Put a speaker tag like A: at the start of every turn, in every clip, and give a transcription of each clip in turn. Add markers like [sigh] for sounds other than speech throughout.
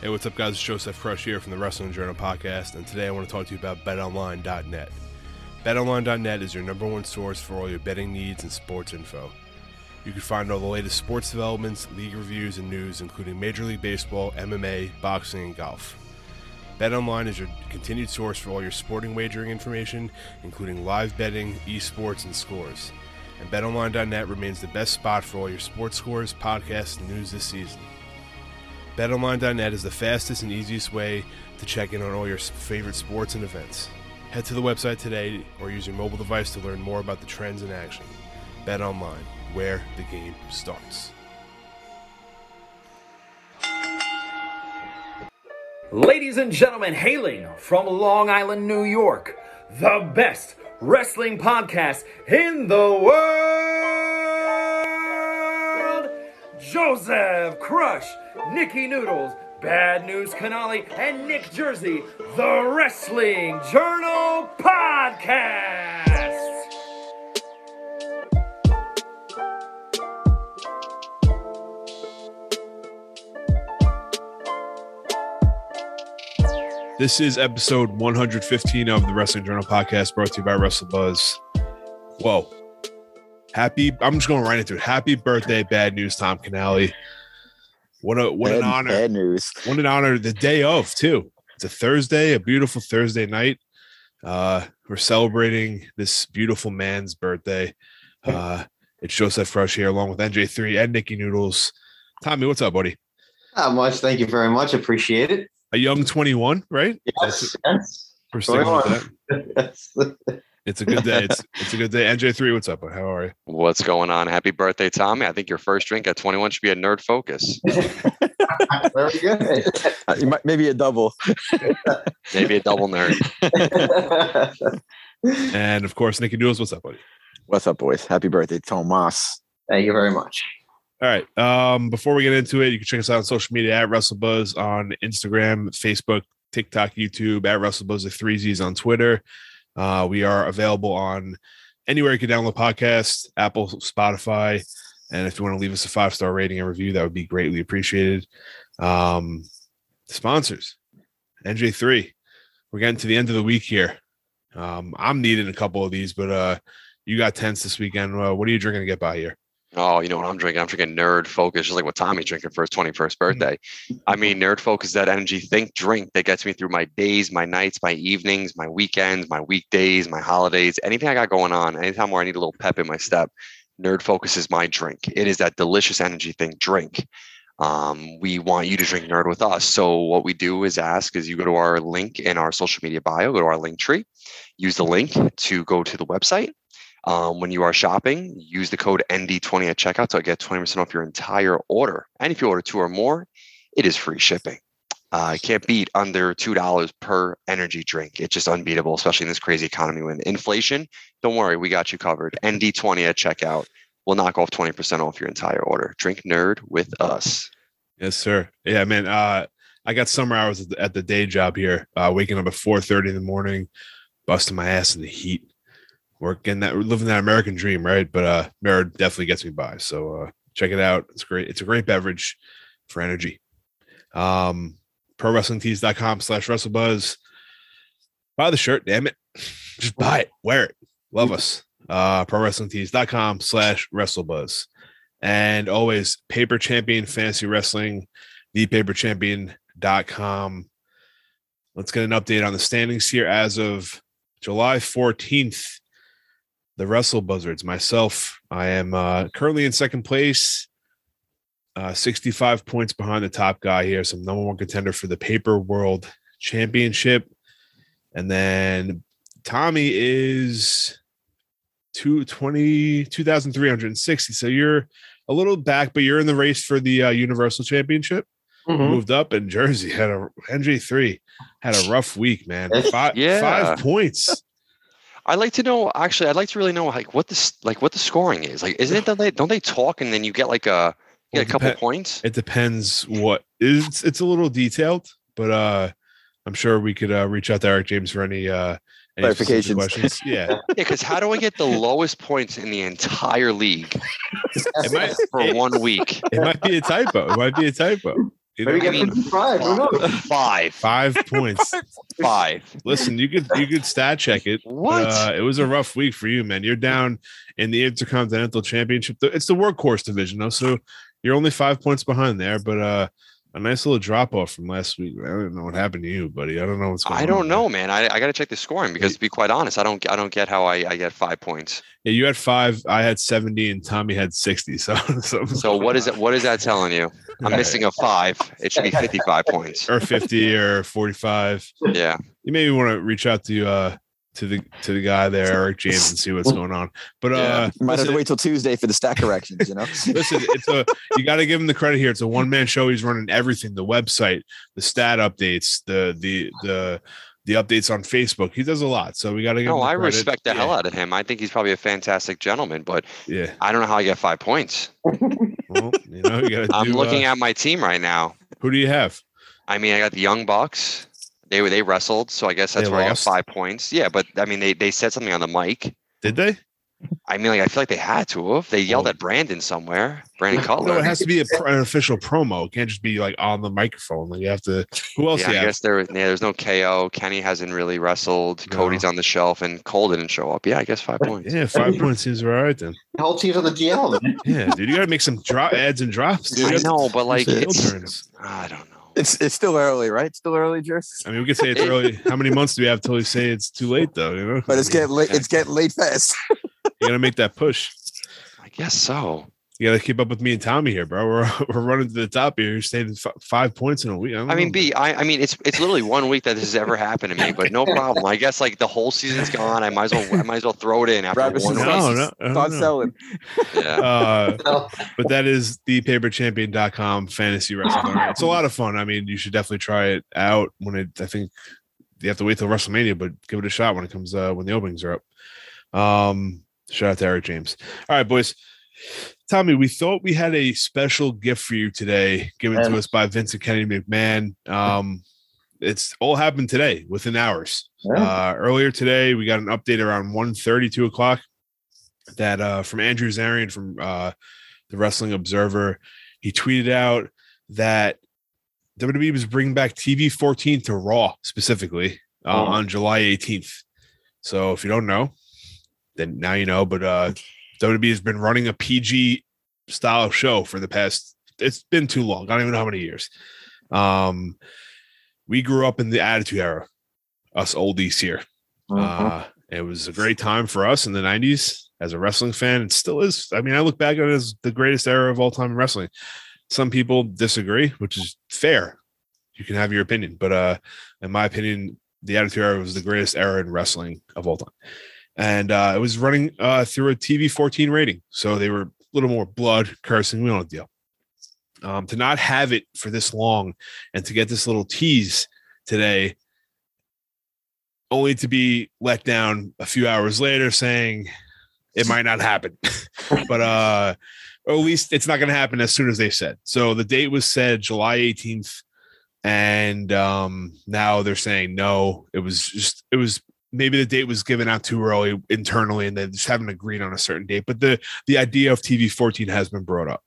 A: Hey, what's up, guys? It's Joseph Crush here from the Wrestling Journal podcast, and today I want to talk to you about BetOnline.net. BetOnline.net is your number one source for all your betting needs and sports info. You can find all the latest sports developments, league reviews, and news, including Major League Baseball, MMA, boxing, and golf. BetOnline is your continued source for all your sporting wagering information, including live betting, esports, and scores. And BetOnline.net remains the best spot for all your sports scores, podcasts, and news this season. BetOnline.net is the fastest and easiest way to check in on all your favorite sports and events. Head to the website today or use your mobile device to learn more about the trends in action. BetOnline, where the game starts.
B: Ladies and gentlemen, hailing from Long Island, New York, the best wrestling podcast in the world, Joseph Crush, Nikki Noodles, Bad News Canali, and Nick Jersey, the Wrestling Journal Podcast.
A: This is episode 115 of the Wrestling Journal podcast brought to you by WrestleBuzz. Whoa. Happy, I'm just going right into it. Happy birthday, bad news, Tom Canali. What a what
C: bad,
A: an honor.
C: Bad news.
A: What an honor. The day of, too. It's a Thursday, a beautiful Thursday night. Uh, we're celebrating this beautiful man's birthday. Uh, it's Joseph Crush here, along with NJ3 and Nikki Noodles. Tommy, what's up, buddy?
D: Not much. Thank you very much. Appreciate it.
A: A young 21, right?
D: Yes. yes.
A: We're sticking with that. [laughs]
D: yes.
A: It's a good day. It's [laughs] it's a good day. NJ3, what's up? How are you?
E: What's going on? Happy birthday, Tommy. I think your first drink at 21 should be a nerd focus. [laughs]
D: very good.
C: Uh, you might, maybe a double. [laughs]
E: Maybe a double nerd.
A: And of course, Nikki Noodles, what's up, buddy?
C: What's up, boys? Happy birthday, Tomas.
D: Thank you very much.
A: All right. Um, before we get into it, you can check us out on social media at WrestleBuzz on Instagram, Facebook, TikTok, YouTube, at WrestleBuzz the three Z's on Twitter. Uh, we are available on anywhere you can download podcasts, Apple, Spotify. And if you want to leave us a five star rating and review, that would be greatly appreciated. Um, sponsors, NJ3. We're getting to the end of the week here. Um, I'm needing a couple of these, but uh, you got tents this weekend. Uh, what are you drinking to get by here?
E: Oh, you know what I'm drinking? I'm drinking Nerd Focus, just like what Tommy's drinking for his 21st birthday. I mean, Nerd Focus, that energy think drink that gets me through my days, my nights, my evenings, my weekends, my weekdays, my holidays, anything I got going on, anytime where I need a little pep in my step. Nerd Focus is my drink. It is that delicious energy think drink. Um, we want you to drink Nerd with us. So what we do is ask is you go to our link in our social media bio, go to our link tree, use the link to go to the website. Um, when you are shopping, use the code ND20 at checkout to get 20% off your entire order. And if you order two or more, it is free shipping. Uh, I can't beat under $2 per energy drink. It's just unbeatable, especially in this crazy economy with inflation. Don't worry, we got you covered. ND20 at checkout will knock off 20% off your entire order. Drink nerd with us.
A: Yes, sir. Yeah, man. Uh, I got summer hours at the, at the day job here, uh, waking up at 4:30 in the morning, busting my ass in the heat, working that living that American dream, right? But uh definitely gets me by. So uh check it out. It's great. It's a great beverage for energy. Um pro wrestling slash wrestlebuzz. Buy the shirt, damn it. [laughs] Just buy it, wear it. Love us. Uh pro wrestling slash wrestlebuzz. And always paper champion fantasy wrestling, the paper champion.com. Let's get an update on the standings here as of July 14th the Wrestle Buzzards. Myself, I am uh, currently in second place, uh, 65 points behind the top guy here. So, number one contender for the Paper World Championship. And then Tommy is 220, 2,360. So, you're a little back, but you're in the race for the uh, Universal Championship.
D: Mhm.
A: Moved up, in [laughs] Jersey had a NJ3 had a rough week, man. Five,
E: Yeah.
A: five points.
E: I'd like to know. Actually, I'd like to really know like what this like what the scoring is. Like, isn't it [sighs] that they don't they talk and then you get like a you
A: Well,
E: get a couple
A: depen-
E: points?
A: it depends what is. it's it's a little detailed but uh i'm sure we could uh reach out to eric james for any uh any questions yeah [laughs]
E: Yeah, because how do I get the lowest points in the entire league
A: it might
E: for one week? [laughs]
A: it might be a typo it might be a typo You
D: Maybe
A: know,
D: get
E: I mean,
D: 55. Who knows?
E: Five.
A: five points. [laughs]
E: Five.
A: Listen, you could you could stat check it.
E: What?
A: Uh, it was a rough week for you, man. You're down in the Intercontinental Championship. It's the workhorse division, though, so you're only five points behind there. But uh, a nice little drop off from last week. I don't know what happened to you, buddy. I don't know what's going on.
E: I don't
A: there.
E: know, man. I, I got to check the scoring because to be quite honest, I don't I don't get how I, I get five points.
A: Yeah, you had five. I had seventy, and Tommy had sixty. So, [laughs] so,
E: So what is it? What is that telling you? I'm missing a five. It should be 55 [laughs] points.
A: or fifty or forty-five.
E: Yeah.
A: You maybe want to reach out to uh to the to the guy there, Eric James, and see what's going on. But uh,
E: Yeah.
C: You might have to wait till Tuesday for the stat corrections, you know? [laughs]
A: Listen, it's a you got to give him the credit here. It's a one man show. He's running everything: the website, the stat updates, the the the the updates on Facebook. He does a lot, so we got to give.
E: No,
A: him the
E: I
A: credit.
E: respect the
A: yeah,
E: hell out of him. I think he's probably a fantastic gentleman, but
A: Yeah,
E: I don't know how I get five points.
A: well, you know, you got to. [laughs]
E: I'm
A: do,
E: looking
A: uh,
E: at my team right now.
A: who do you have?
E: I mean, I got the Young Bucks. They were they wrestled, so I guess that's
A: They
E: where I got five points. Yeah, but I mean, they they said something on the mic.
A: Did they?
E: I mean, like I feel like they had to have. They yelled
A: Well-
E: at Brandon somewhere. Brandon
A: No,
E: Cutler.
A: it has to be a, pr- an official promo. It can't just be like on the microphone. Like you have to. Who else?
E: yeah,
A: you
E: I
A: have?
E: guess there. Yeah, there's no KO. Kenny hasn't really wrestled.
A: No.
E: Cody's on the shelf, and Cole didn't show up. Yeah, I guess five points.
A: Yeah, five points seems all right then.
D: The whole team's on the DL.
A: Yeah, dude, you got to make some drop ads and drops. Dude.
E: I know, but like, it's. I don't know.
C: It's it's still early, right? Still early, Jers?
A: I mean, we could say it's early. [laughs] How many months do we have till we say it's too late, though? You know,
C: But it's
A: I mean,
C: getting late. It's getting late fast. [laughs]
A: you got to make that push.
E: I guess so.
A: You got to keep up with me and Tommy here, bro. [laughs] We're we're running to the top here. You're saving f- five points in a week. don't
E: I mean,
A: know,
E: B, I, I mean, it's it's literally one week that this has ever happened to me, but no problem. I guess like the whole season's gone. I might as well I might as well throw it in after
C: Robertson
E: one
A: No,
E: week.
A: no, no, no.
C: selling.
E: Yeah.
A: Uh, [laughs] but that is the paperchampion.com fantasy wrestling. It's a lot of fun. I mean, you should definitely try it out when it, I think you have to wait till WrestleMania, but give it a shot when it comes, uh, when the openings are up. Um, shout out to Eric James. All right, boys. Tommy, we thought we had a special gift for you today, given to us by Vincent Kennedy McMahon. Um, it's all happened today within hours.
D: Yeah.
A: Uh, earlier today, we got an update around 1 2 o'clock that uh, from Andrew Zarian from uh, the Wrestling Observer. He tweeted out that WWE was bringing back TV 14 to Raw specifically uh,
D: Oh.
A: on July 18th. So if you don't know, then now you know. But uh, WWE has been running a PG style show for the past. It's been too long. I don't even know how many years. Um, we grew up in the Attitude Era, us oldies here.
D: Uh-huh.
A: Uh, it was a great time for us in the 90s as a wrestling fan. It still is. I mean, I look back on it as the greatest era of all time in wrestling. Some people disagree, which is fair. You can have your opinion, but uh, in my opinion, the Attitude Era was the greatest era in wrestling of all time. And uh, it was running uh, through a TV 14 rating. So they were a little more blood, cursing. We don't deal. Um, to not have it for this long and to get this little tease today only to be let down a few hours later saying it might not happen [laughs] but uh or at least it's not going to happen as soon as they said so the date was said july 18th and um now they're saying no it was just it was maybe the date was given out too early internally and they just haven't agreed on a certain date but the the idea of tv 14 has been brought up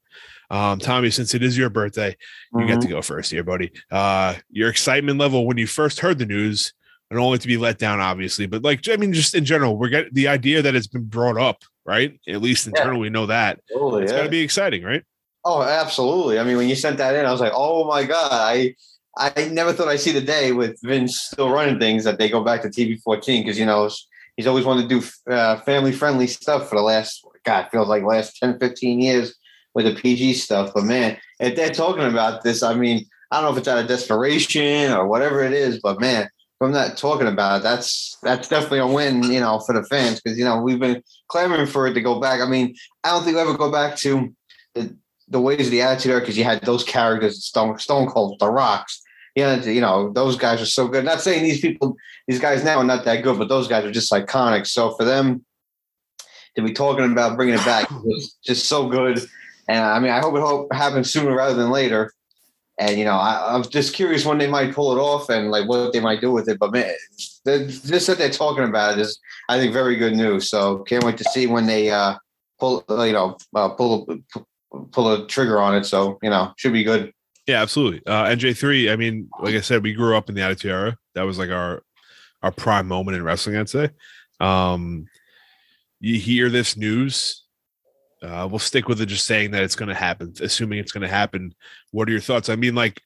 A: um tommy since it is your birthday you get to go first here, buddy. Uh, your excitement level when you first heard the news, and only to be let down, obviously. But like, I mean, just in general, we're getting the idea that it's been brought up, right? At least internally, we know that
D: Absolutely,
A: it's
D: yeah.
A: got to be exciting, right?
D: Oh, absolutely. I mean, when you sent that in, I was like, oh my God. I I never thought I'd see the day with Vince still running things that they go back to TV 14 because, you know, he's always wanted to do uh, family friendly stuff for the last, God, feels like last 10, 15 years with the PG stuff. But man, if they're talking about this, I mean, I don't know if it's out of desperation or whatever it is, but man, from that talking about it, that's that's definitely a win, you know, for the fans because you know we've been clamoring for it to go back. I mean, I don't think we'll ever go back to the, the ways of the attitude era because you had those characters, Stone Stone Cold, The Rocks. Yeah, you know, those guys are so good. Not saying these people, these guys now are not that good, but those guys are just iconic. So for them to be talking about bringing it back was just so good. And I mean, I hope it hope happens sooner rather than later. And you know, I, I'm just curious when they might pull it off and like what they might do with it. But man, the, just that they're talking about it is, I think, very good news. So can't wait to see when they uh, pull, uh, you know, uh, pull pull a trigger on it. So you know, should be good.
A: Yeah, absolutely. Uh, NJ3, I mean, like I said, we grew up in the Attitude Era. That was like our our prime moment in wrestling, I'd say. Um, you hear this news, uh, we'll stick with it just saying that it's going to happen, assuming it's going to happen. What are your thoughts? I mean, like,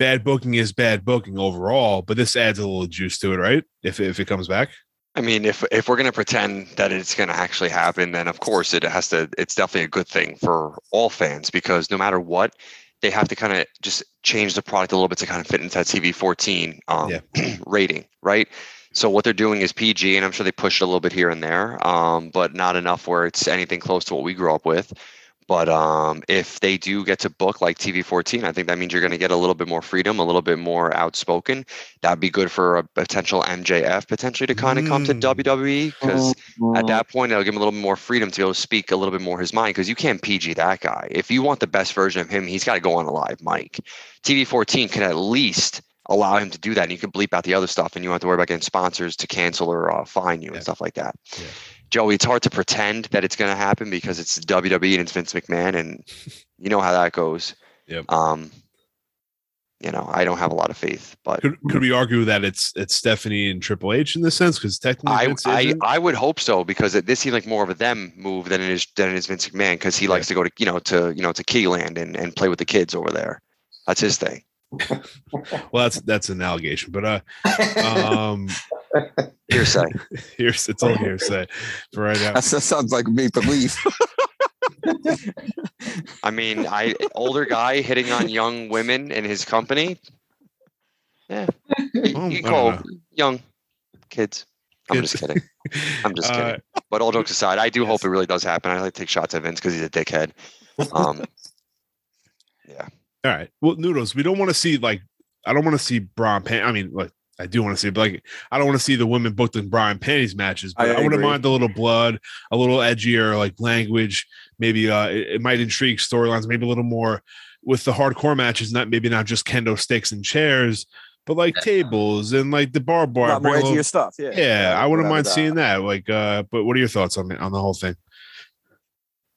A: bad booking is bad booking overall, but this adds a little juice to it, right? If, if it comes back.
E: I mean, if if we're going to pretend that it's going to actually happen, then of course it has to. It's definitely a good thing for all fans because no matter what, they have to kind of just change the product a little bit to kind of fit into that TV 14 um,
A: Yeah. [clears throat]
E: rating, right? So what they're doing is PG, and I'm sure they push it a little bit here and there, um, but not enough where it's anything close to what we grew up with. But um, if they do get to book like TV 14, I think that means you're going to get a little bit more freedom, a little bit more outspoken. That'd be good for a potential MJF potentially to kind of come to
A: Mm.
E: WWE because
D: Mm-hmm.
E: at that point it'll give him a little bit more freedom to be able to speak a little bit more his mind because you can't PG that guy. If you want the best version of him, he's got to go on a live mic. TV 14 can at least allow him to do that, and you can bleep out the other stuff, and you don't have to worry about getting sponsors to cancel or uh, fine you
A: Yeah.
E: and stuff like that.
A: Yeah.
E: Joey, it's hard to pretend that it's going to happen because it's WWE and it's Vince McMahon, and [laughs] you know how that goes.
A: Yep.
E: Um, you know, I don't have a lot of faith, but
A: Could, could we argue that it's it's Stephanie and Triple H in this sense? Because technically,
E: I, I. I would hope so because it, this seems like more of a them move than it is than it is Vince McMahon because he likes to go to you know to you know to Keyland and, and play with the kids over there. That's his thing.
A: Well, that's that's an allegation, but uh, um, [laughs]
E: Hearsay. [laughs]
A: here's it's all hearsay for right now.
C: That sounds like make believe. [laughs]
E: I mean, I older guy hitting on young women in his company. Yeah, you,
A: Oh,
E: you call young kids. I'm just kidding. I'm just
A: Uh,
E: kidding. But all jokes aside, I do
A: yes.
E: hope it really does happen. I like to take shots at Vince because he's a dickhead. Um, yeah.
A: All right. Well, noodles. We don't want to see like I don't want to see Brian Pan. I mean, like I do want to see, but like I don't want to see the women booked in bra and panties matches. But
C: I
A: I, wouldn't mind a little blood, a little edgier like language. Maybe uh it, it might intrigue storylines. Maybe a little more with the hardcore matches. Not maybe not just kendo sticks and chairs, but like tables and like the barbed
C: A
A: wire.
C: more edgier stuff. Yeah.
A: yeah, I wouldn't mind seeing that. Like, uh, but what are your thoughts on on the whole thing?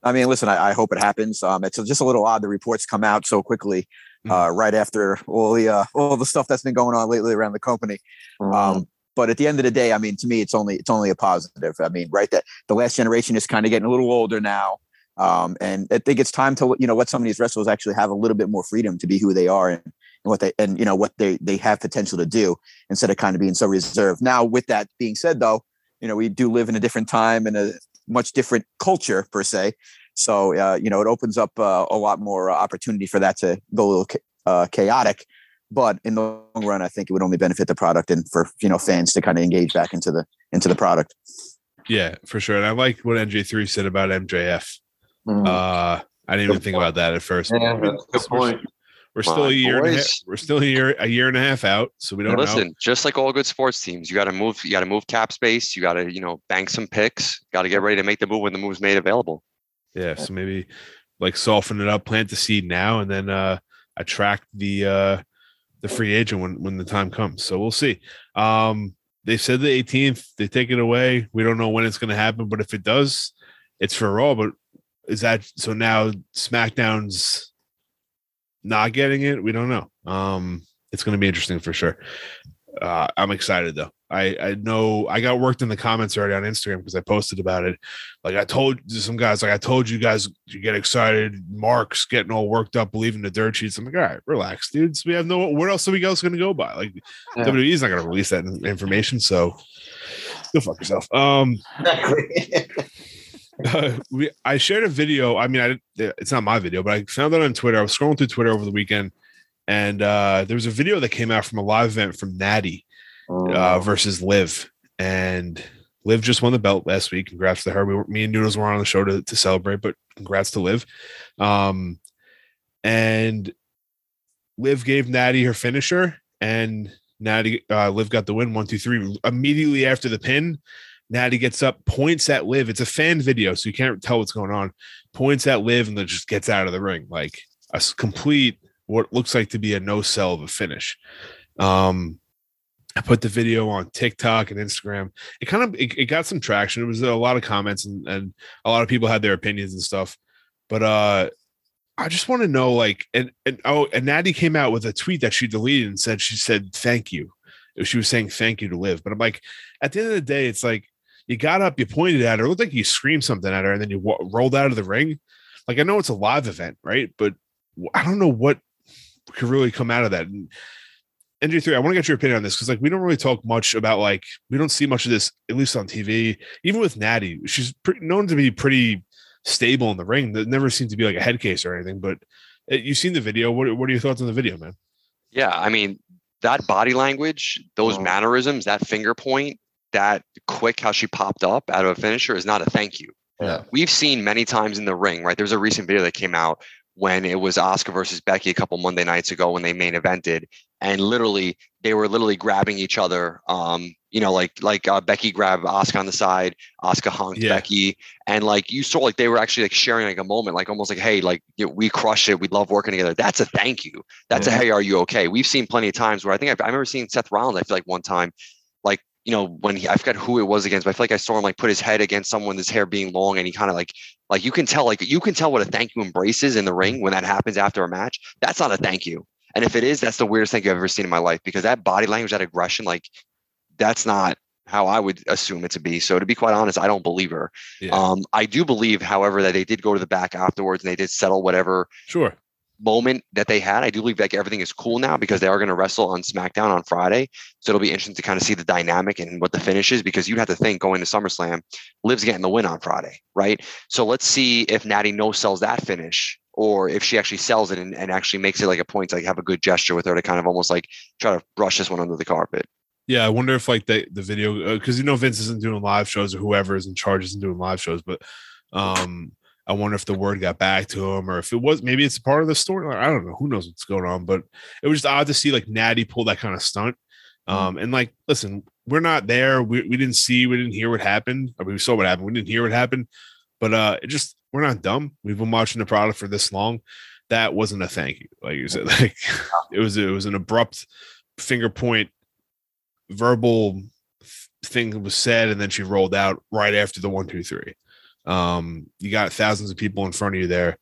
C: I mean, listen, I, I hope it happens. Um, it's just a little odd the reports come out so quickly,
A: Mm.
C: uh, right after all the uh, all the stuff that's been going on lately around the company.
D: Mm-hmm.
C: Um, but at the end of the day, I mean, to me, it's only it's only a positive. I mean, right that the last generation is kind of getting a little older now, um, and I think it's time to you know let some of these wrestlers actually have a little bit more freedom to be who they are and, and what they and you know what they they have potential to do instead of kind of being so reserved. Now, with that being said, though, you know we do live in a different time and a much different culture per se. So uh, you know it opens up uh, a lot more uh, opportunity for that to go a little cha- uh, chaotic. But in the long run, I think it would only benefit the product and for you know fans to kind of engage back into the into the product.
A: Yeah, for sure. And I like what NJ3 said about MJF.
D: Mhm.
A: Uh, I didn't even think about that at first.
D: yeah, good point.
A: We're still a year. And a half, we're still a year, a year and a half out, so we don't know.
E: Listen, just like all good sports teams, you got to move. You got to move cap space. You got to, you know, bank some picks. Got to get ready to make the move when the move's made available.
A: Yeah, so maybe like soften it up, plant the seed now, and then uh attract the uh the free agent when when the time comes. So we'll see. Um they said the 18th, they take it away. We don't know when it's gonna happen, but if it does, it's for Raw. But is that so now SmackDown's not getting it? We don't know. Um it's gonna be interesting for sure. Uh I'm excited though. I I know I got worked in the comments already on Instagram because I posted about it. Like I told some guys, like I told you guys, you get excited. Mark's getting all worked up, believing the dirt sheets. I'm like, all right, relax, dudes. We have no. What else are we else going to go by? Like
D: Yeah.
A: WWE's not going to release that information, so go fuck yourself. Um, [laughs] [laughs] we I shared a video. I mean, I it's not my video, but I found it on Twitter. I was scrolling through Twitter over the weekend, and uh, there was a video that came out from a live event from Natty uh, versus Liv, and Liv just won the belt last week. Congrats to her. We were, me and Noodles were on the show to, to celebrate, but congrats to Liv. Um, and Liv gave Natty her finisher, and Natty uh, Liv got the win. One, two, three. Immediately after the pin, Natty gets up, points at Liv. It's a fan video, so you can't tell what's going on. Points at Liv, and then just gets out of the ring like a complete what looks like to be a no sell of a finish. Um, I put the video on TikTok and Instagram. It kind of it, it got some traction. It was a lot of comments and, and a lot of people had their opinions and stuff. But uh I just want to know, like, and and oh, and Natty came out with a tweet that she deleted and said she said thank you. She was saying thank you to Liv, but I'm like, at the end of the day, it's like you got up, you pointed at her, it looked like you screamed something at her, and then you w- rolled out of the ring. Like I know it's a live event, right? But I don't know what could really come out of that. And NJ3, I want to get your opinion on this because like we don't really talk much about like we don't see much of this at least on TV. Even with Natty, she's pretty, known to be pretty stable in the ring. That never seemed to be like a head case or anything. But uh, you've seen the video. What what are your thoughts on the video, man?
E: Yeah, I mean that body language, those
D: Oh.
E: mannerisms, that finger point, that quick how she popped up out of a finisher is not a thank you.
D: Yeah.
E: We've seen many times in the ring, right? There's a recent video that came out when it was Asuka versus Becky a couple Monday nights ago when they main evented, and literally they were literally grabbing each other. Um, you know, like like uh, Becky grabbed Asuka on the side, Asuka honked
A: Yeah.
E: Becky, and like you saw like they were actually like sharing like a moment, like almost like, hey, like you know, we crushed it, we love working together. That's a thank you. That's a hey, are you okay? We've seen plenty of times where I think I've, I remember seeing Seth Rollins. I feel like one time, you know when he I forgot who it was against, but I feel like I saw him like put his head against someone, his hair being long, and he kind of like like you can tell like you can tell what a thank you embrace is in the ring when that happens after a match. That's not a thank you. And if it is, that's the weirdest thing I've ever seen in my life because that body language, that aggression, like that's not how I would assume it to be. So to be quite honest, I don't believe her.
A: Yeah.
E: Um, I do believe, however, that they did go to the back afterwards and they did settle whatever
A: Sure.
E: Moment that they had. I do believe like everything is cool now because they are going to wrestle on SmackDown on Friday. So it'll be interesting to kind of see the dynamic and what the finish is because you'd have to think going to SummerSlam, Liv's getting the win on Friday, right? So let's see if Natty no sells that finish or if she actually sells it and, and actually makes it like a point to like have a good gesture with her to kind of almost like try to brush this one under the carpet.
A: Yeah, I wonder if like the the video because you know Vince isn't doing live shows or whoever is in charge isn't doing live shows, but um I wonder if the word got back to him or if it was maybe it's part of the story. I don't know. Who knows what's going on? But it was just odd to see like Natty pull that kind of stunt. Um and like listen, we're not there. We, we didn't see, we didn't hear what happened. I mean, we saw what happened. We didn't hear what happened, but uh it just we're not dumb. We've been watching the product for this long. That wasn't a thank you, like you [laughs] said. Like it was it was an abrupt finger point verbal thing was said and then she rolled out right after the one two three um you got thousands of people in front of you there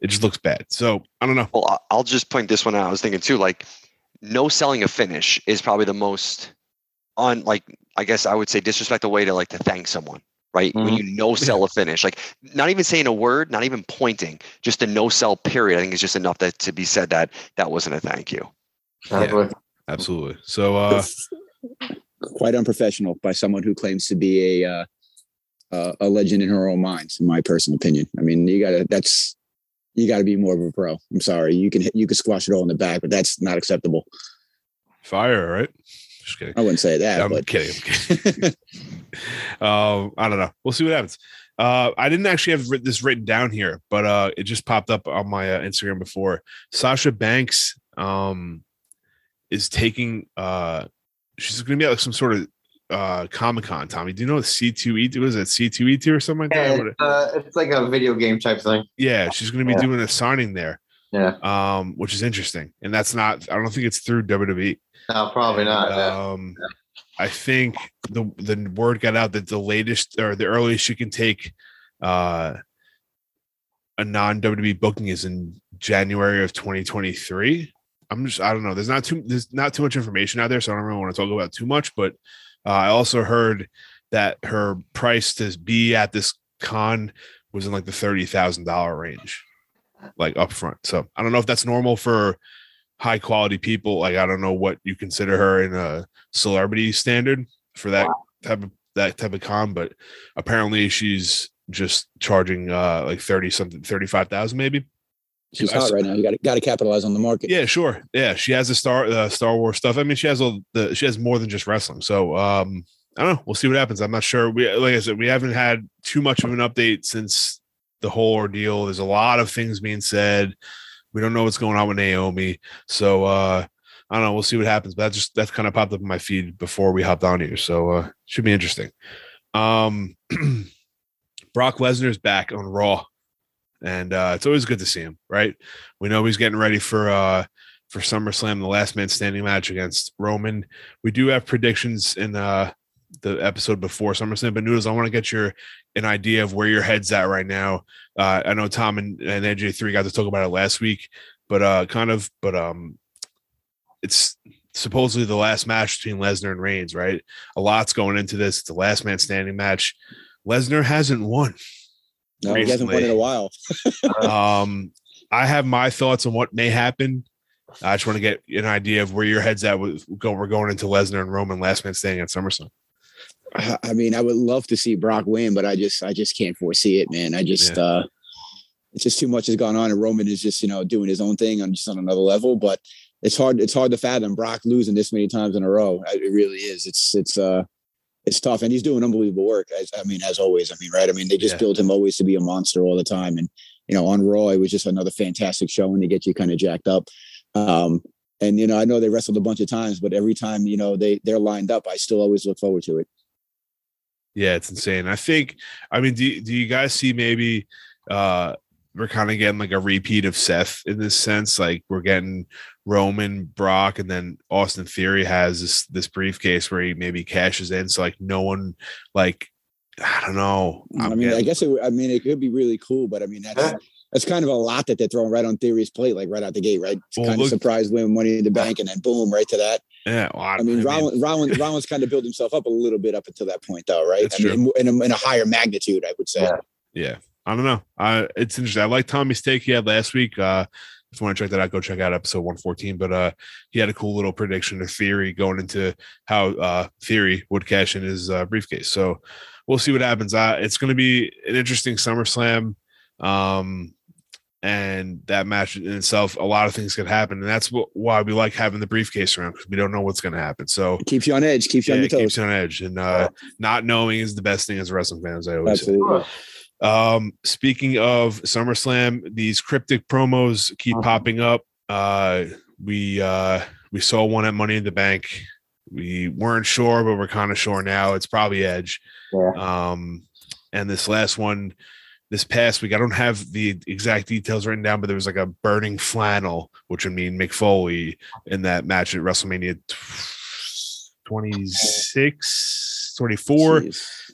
A: it just looks bad so i don't know
E: Well, I- I'll just point this one out. I was thinking too, like no selling a finish is probably the most on like I guess I would say disrespectful way to like to thank someone, right? When you no sell a finish, like not even saying a word, not even pointing, just a no sell period. I think is just enough that to be said that that wasn't a thank you.
D: Exactly.
A: absolutely so uh
C: quite unprofessional by someone who claims to be a uh, uh, a legend in her own mind, in my personal opinion. I mean, you gotta that's you gotta be more of a pro. I'm sorry, you can you can squash it all in the back, but that's not acceptable.
A: fire right? just kidding
C: I wouldn't say that,
A: i'm
C: but
A: kidding, I'm kidding. [laughs] um i don't know we'll see what happens uh i didn't actually have this written down here but uh it just popped up on my uh, instagram before sasha banks um is taking uh she's gonna be at like some sort of uh Comic Con, Tommy. Do you know what C2E2 was it C2E2 or something like that?
D: Yeah, uh, it's like a video game type thing.
A: Yeah, she's gonna be
D: Yeah.
A: doing a signing there,
D: Yeah.
A: um, which is interesting. And that's not I don't think it's through WWE.
D: No, probably not. yeah.
A: Um I think the the word got out that the latest or the earliest you can take uh a non WWE booking is in January of 2023. I'm just I don't know. There's not too there's not too much information out there, so I don't really want to talk about too much. But uh, I also heard that her price to be at this con was in like the thirty thousand dollar range, like upfront. So I don't know if that's normal for high quality people. Like I don't know what you consider her in a celebrity standard for that type of that type of con, but apparently she's just charging uh like 30 something 35,000 maybe.
C: She's hot right now. You got got to capitalize on the market.
A: Yeah, sure. Yeah, she has the Star uh, Star Wars stuff. I mean, she has all the she has more than just wrestling. So um I don't know. We'll see what happens. I'm not sure. We like I said, we haven't had too much of an update since the whole ordeal. There's a lot of things being said. We don't know what's going on with Naomi. So uh I don't know. We'll see what happens. But that just that kind of popped up in my feed before we hopped on here. So uh should be interesting. Um [clears throat] Brock Lesnar's back on Raw. And uh it's always good to see him, right? We know he's getting ready for uh for SummerSlam, the last man standing match against Roman. We do have predictions in uh the episode before SummerSlam. But Noodles, I want to get your an idea of where your head's at right now. Uh, I know Tom and, and NJ three got to talk about it last week, but uh, kind of, but um, it's supposedly the last match between Lesnar and Reigns, right? A lot's going into this. It's the last man standing match. Lesnar hasn't won.
F: No, he hasn't won in a while. [laughs]
A: um, I have my thoughts on what may happen. I just want to get an idea of where your head's at. With go, we're going into Lesnar and Roman last man standing at SummerSlam.
F: I mean, I would love to see Brock win, but I just, I just can't foresee it, man. I just, yeah. uh, it's just too much has gone on, and Roman is just, you know, doing his own thing on just on another level. But it's hard, it's hard to fathom Brock losing this many times in a row. It really is. It's, it's, uh, it's tough, and he's doing unbelievable work. As, I mean, as always. I mean, right? I mean, they just yeah. build him always to be a monster all the time, and you know, on Raw, it was just another fantastic show, and to get you kind of jacked up. Um, and you know, I know they wrestled a bunch of times, but every time you know they they're lined up, I still always look forward to it.
A: Yeah, it's insane. I think. I mean, do do you guys see maybe uh we're kind of getting like a repeat of Seth in this sense? Like we're getting Roman, Brock, and then Austin Theory has this this briefcase where he maybe cashes in. So like no one like I don't know.
F: I'm i mean, getting, I guess it. I mean, it could be really cool, but I mean that's that's kind of a lot that they're throwing right on Theory's plate, like right out the gate, right? It's well, kind look, of surprise win money in the bank, and then boom, right to that.
A: Yeah, well, I,
F: I, mean, I mean, Rollins, Rollins, kind of built himself up a little bit up until that point, though, right? I mean, in, in, a, in, a, higher magnitude, I would say.
A: Yeah. yeah. I don't know. Uh, it's interesting. I like Tommy's take he had last week. Uh, if you want to check that out, go check out episode 114. But uh, he had a cool little prediction or theory going into how uh, Theory would cash in his uh, briefcase. So we'll see what happens. Uh, it's going to be an interesting SummerSlam. Um, and that match in itself, a lot of things could happen, and that's what, why we like having the briefcase around because we don't know what's going to happen. So
F: it keeps you on edge, keeps you
A: yeah,
F: on your toes.
A: keeps you on edge, and uh, not knowing is the best thing as a wrestling fan, as I always Absolutely. say. Um, speaking of SummerSlam, these cryptic promos keep uh-huh. popping up. Uh, we uh, we saw one at Money in the Bank. We weren't sure, but we're kind of sure now. It's probably Edge. Yeah. Um, and this last one this past week. I don't have the exact details written down, but there was like a burning flannel, which would mean Mick Foley in that match at WrestleMania 26, 24,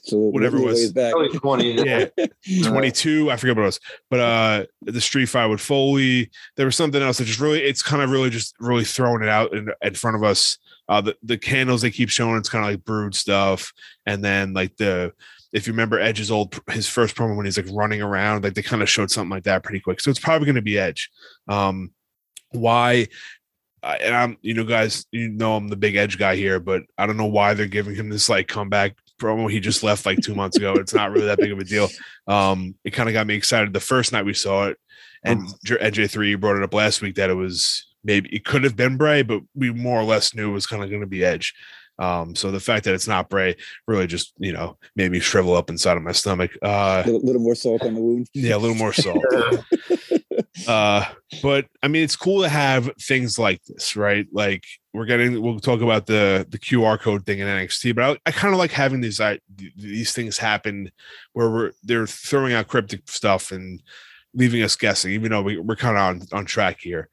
A: so whatever it was.
D: Back. 20,
A: yeah, [laughs] 22. I forget what it was, but uh, the Street Fight with Foley. There was something else that just really, it's kind of really just really throwing it out in, in front of us. Uh, the, the candles they keep showing, it's kind of like brood stuff. And then like the, if you remember Edge's old his first promo when he's like running around, like they kind of showed something like that pretty quick. So it's probably going to be Edge. Um, why? and I'm, you know, guys, you know, I'm the big Edge guy here, but I don't know why they're giving him this like comeback promo. He just left like two months ago. It's not really that big of a deal. Um, it kind of got me excited the first night we saw it, and NJ3 brought it up last week that it was maybe it could have been Bray, but we more or less knew it was kind of going to be Edge. Um, so the fact that it's not Bray really just you know made me shrivel up inside of my stomach. Uh,
F: a little, little more salt on the wound.
A: Yeah, a little more salt. [laughs] [laughs] uh, but I mean, it's cool to have things like this, right? Like we're getting, we'll talk about the the QR code thing in NXT, but I, I kind of like having these I, these things happen where we're they're throwing out cryptic stuff and leaving us guessing, even though we, we're kind of on on track here.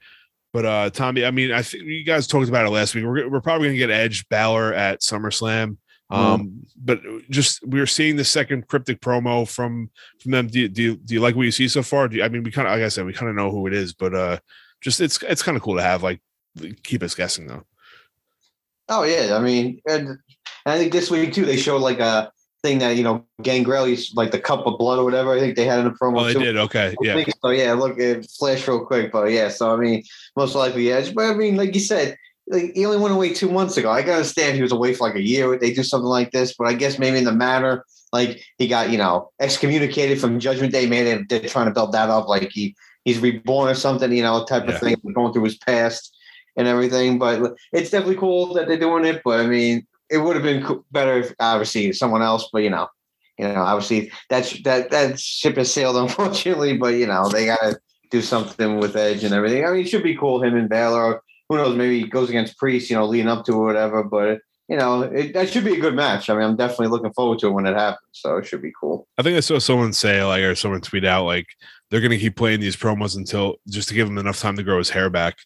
A: But uh, Tommy, I mean, I think you guys talked about it last week. We're, we're probably going to get Edge Balor at SummerSlam. Mm-hmm. Um, mm. but just we are seeing the second cryptic promo from from them. Do you, do you, do you like what you see so far? Do you, I mean, we kind of like I said, we kind of know who it is, but uh, just it's it's kind of cool to have like keep us guessing though.
D: Oh yeah, I mean, and, and I think this week too they showed like a thing that you know Gangrelli's like the cup of blood or whatever. I think they had in the promo.
A: Oh, they too. did. Okay, yeah.
D: So yeah, look, it flashed real quick, but yeah. So I mean, most likely Edge, but I mean, like you said, like he only went away two months ago. I can understand he was away for like a year. They do something like this, but I guess maybe in the matter, like he got you know excommunicated from Judgment Day. Maybe they're trying to build that up, like he he's reborn or something, you know, type yeah. of thing, going through his past and everything. But it's definitely cool that they're doing it. But I mean, it would have been better if obviously someone else, but you know, you know, obviously that's that that ship has sailed, [laughs] unfortunately. But you know, they gotta do something with Edge and everything. I mean, it should be cool him and Balor. Who knows? Maybe he goes against Priest, you know, leading up to or whatever. But you know, it, that should be a good match. I mean, I'm definitely looking forward to it when it happens. So it should be cool.
A: I think I saw someone say like, or someone tweet out like, they're going to keep playing these promos until just to give him enough time to grow his hair back.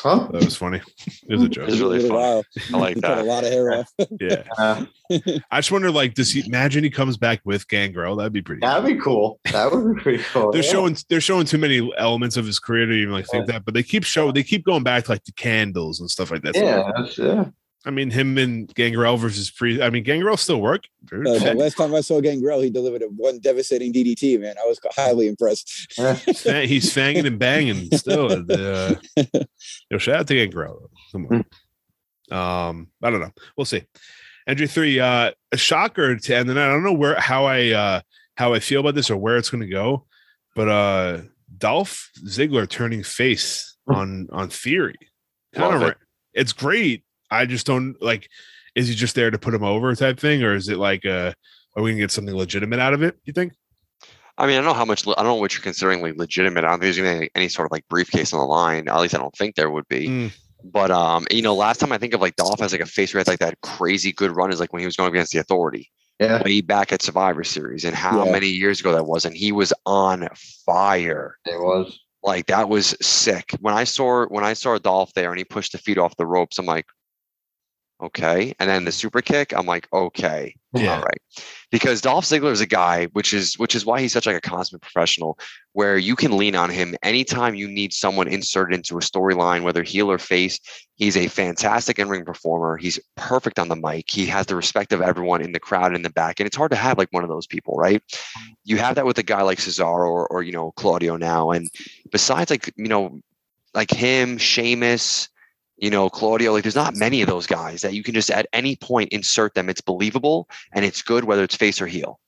D: Huh?
A: That was funny. It was a joke.
E: It's really
F: A little
E: funny. I like
F: that. cut a lot of hair off. [laughs]
A: Yeah.
D: Uh, [laughs]
A: I just wonder, like, does he imagine he comes back with Gangrel? That'd be pretty.
D: that'd be cool. That would be pretty [laughs] cool.
A: they're
D: yeah.
A: showing they're showing too many elements of his career to even like think that, but they keep showing they keep going back to like the candles and stuff like that. So,
D: Yeah, that's, yeah.
A: I mean, him and Gangrel versus Priest. I mean, Gangrel still work. dude.
F: Uh, [laughs] the last time I saw Gangrel, he delivered a one devastating DDT. Man, I was highly impressed.
A: he's fanging and banging still. Uh, [laughs] yo, shout out to Gangrel. Come on. Um, I don't know. We'll see. NJ three, uh, a shocker to end the night. I don't know where how I uh how I feel about this or where it's gonna go, but uh Dolph Ziggler turning face on on theory. Kind of
E: it.
A: it's great. I just don't like is he just there to put him over type thing, or is it like uh are we gonna get something legitimate out of it, you think?
E: I mean, I don't know how much. I don't know what you're considering like legitimate. I don't think there's gonna be any, any sort of like briefcase on the line. At least I don't think there would be.
A: Mm.
E: But um, you know, last time I think of like Dolph as like a face who had like that crazy good run is like when he was going against the Authority
D: Yeah.
E: way back at Survivor Series, and how
F: Yeah.
E: many years ago that was, and he was on fire.
D: It was.
E: Like that was sick. When I saw when I saw Dolph there and he pushed the feet off the ropes, I'm like, okay. And then the mm-hmm. super kick, I'm like, okay,
A: Yeah.
E: all right. Because Dolph Ziggler is a guy, which is which is why he's such like a consummate professional, where you can lean on him anytime you need someone inserted into a storyline, whether heel or face. He's a fantastic in-ring performer. He's perfect on the mic. He has the respect of everyone in the crowd in the back. And it's hard to have like one of those people, right? Mm-hmm. You have that with a guy like Cesaro or, or you know, Claudio now. And besides like, you know, like him, Sheamus, you know, Claudio, like there's not many of those guys that you can just at any point insert them. It's believable and it's good whether it's face or heel.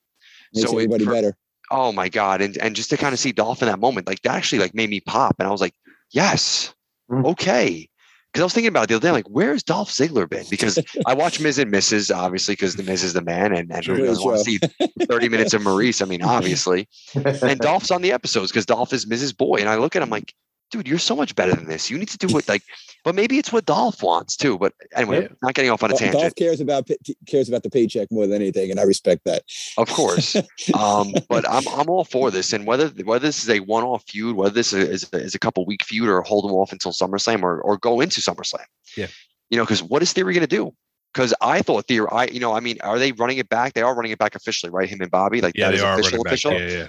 F: Makes
E: So
F: everybody
E: for-
F: better.
E: Oh my God. And and just to kind of see Dolph in that moment, like that actually like made me pop. And I was like, yes,
D: Mm.
E: okay. Because I was thinking about it the other day, like, where's Dolph Ziggler been? Because I watch Miz and Mrs. obviously, because the Miz is the man, and, and who doesn't want to see 30 minutes of Maryse? I mean, obviously. And [laughs] Dolph's on the episodes because Dolph is Miz's Boy. And I look at him like, dude, you're so much better than this. You need to do what like, [laughs] but maybe it's what Dolph wants too. But anyway,
A: Yeah.
E: not getting off on a tangent.
F: Dolph cares about cares about the paycheck more than anything, and I respect that.
E: Of course. um, [laughs] but I'm I'm all for this. And whether whether this is a one-off feud, whether this is, is a couple week feud or hold them off until SummerSlam or or go into SummerSlam.
A: Yeah.
E: You know, because what is Theory gonna do? Because I thought Theory, I you know, I mean, are they running it back? They are running it back officially, right? Him and Bobby, like
A: Yeah,
E: that
A: they
E: is
A: are
E: official,
A: running back.
E: official.
A: Yeah, yeah.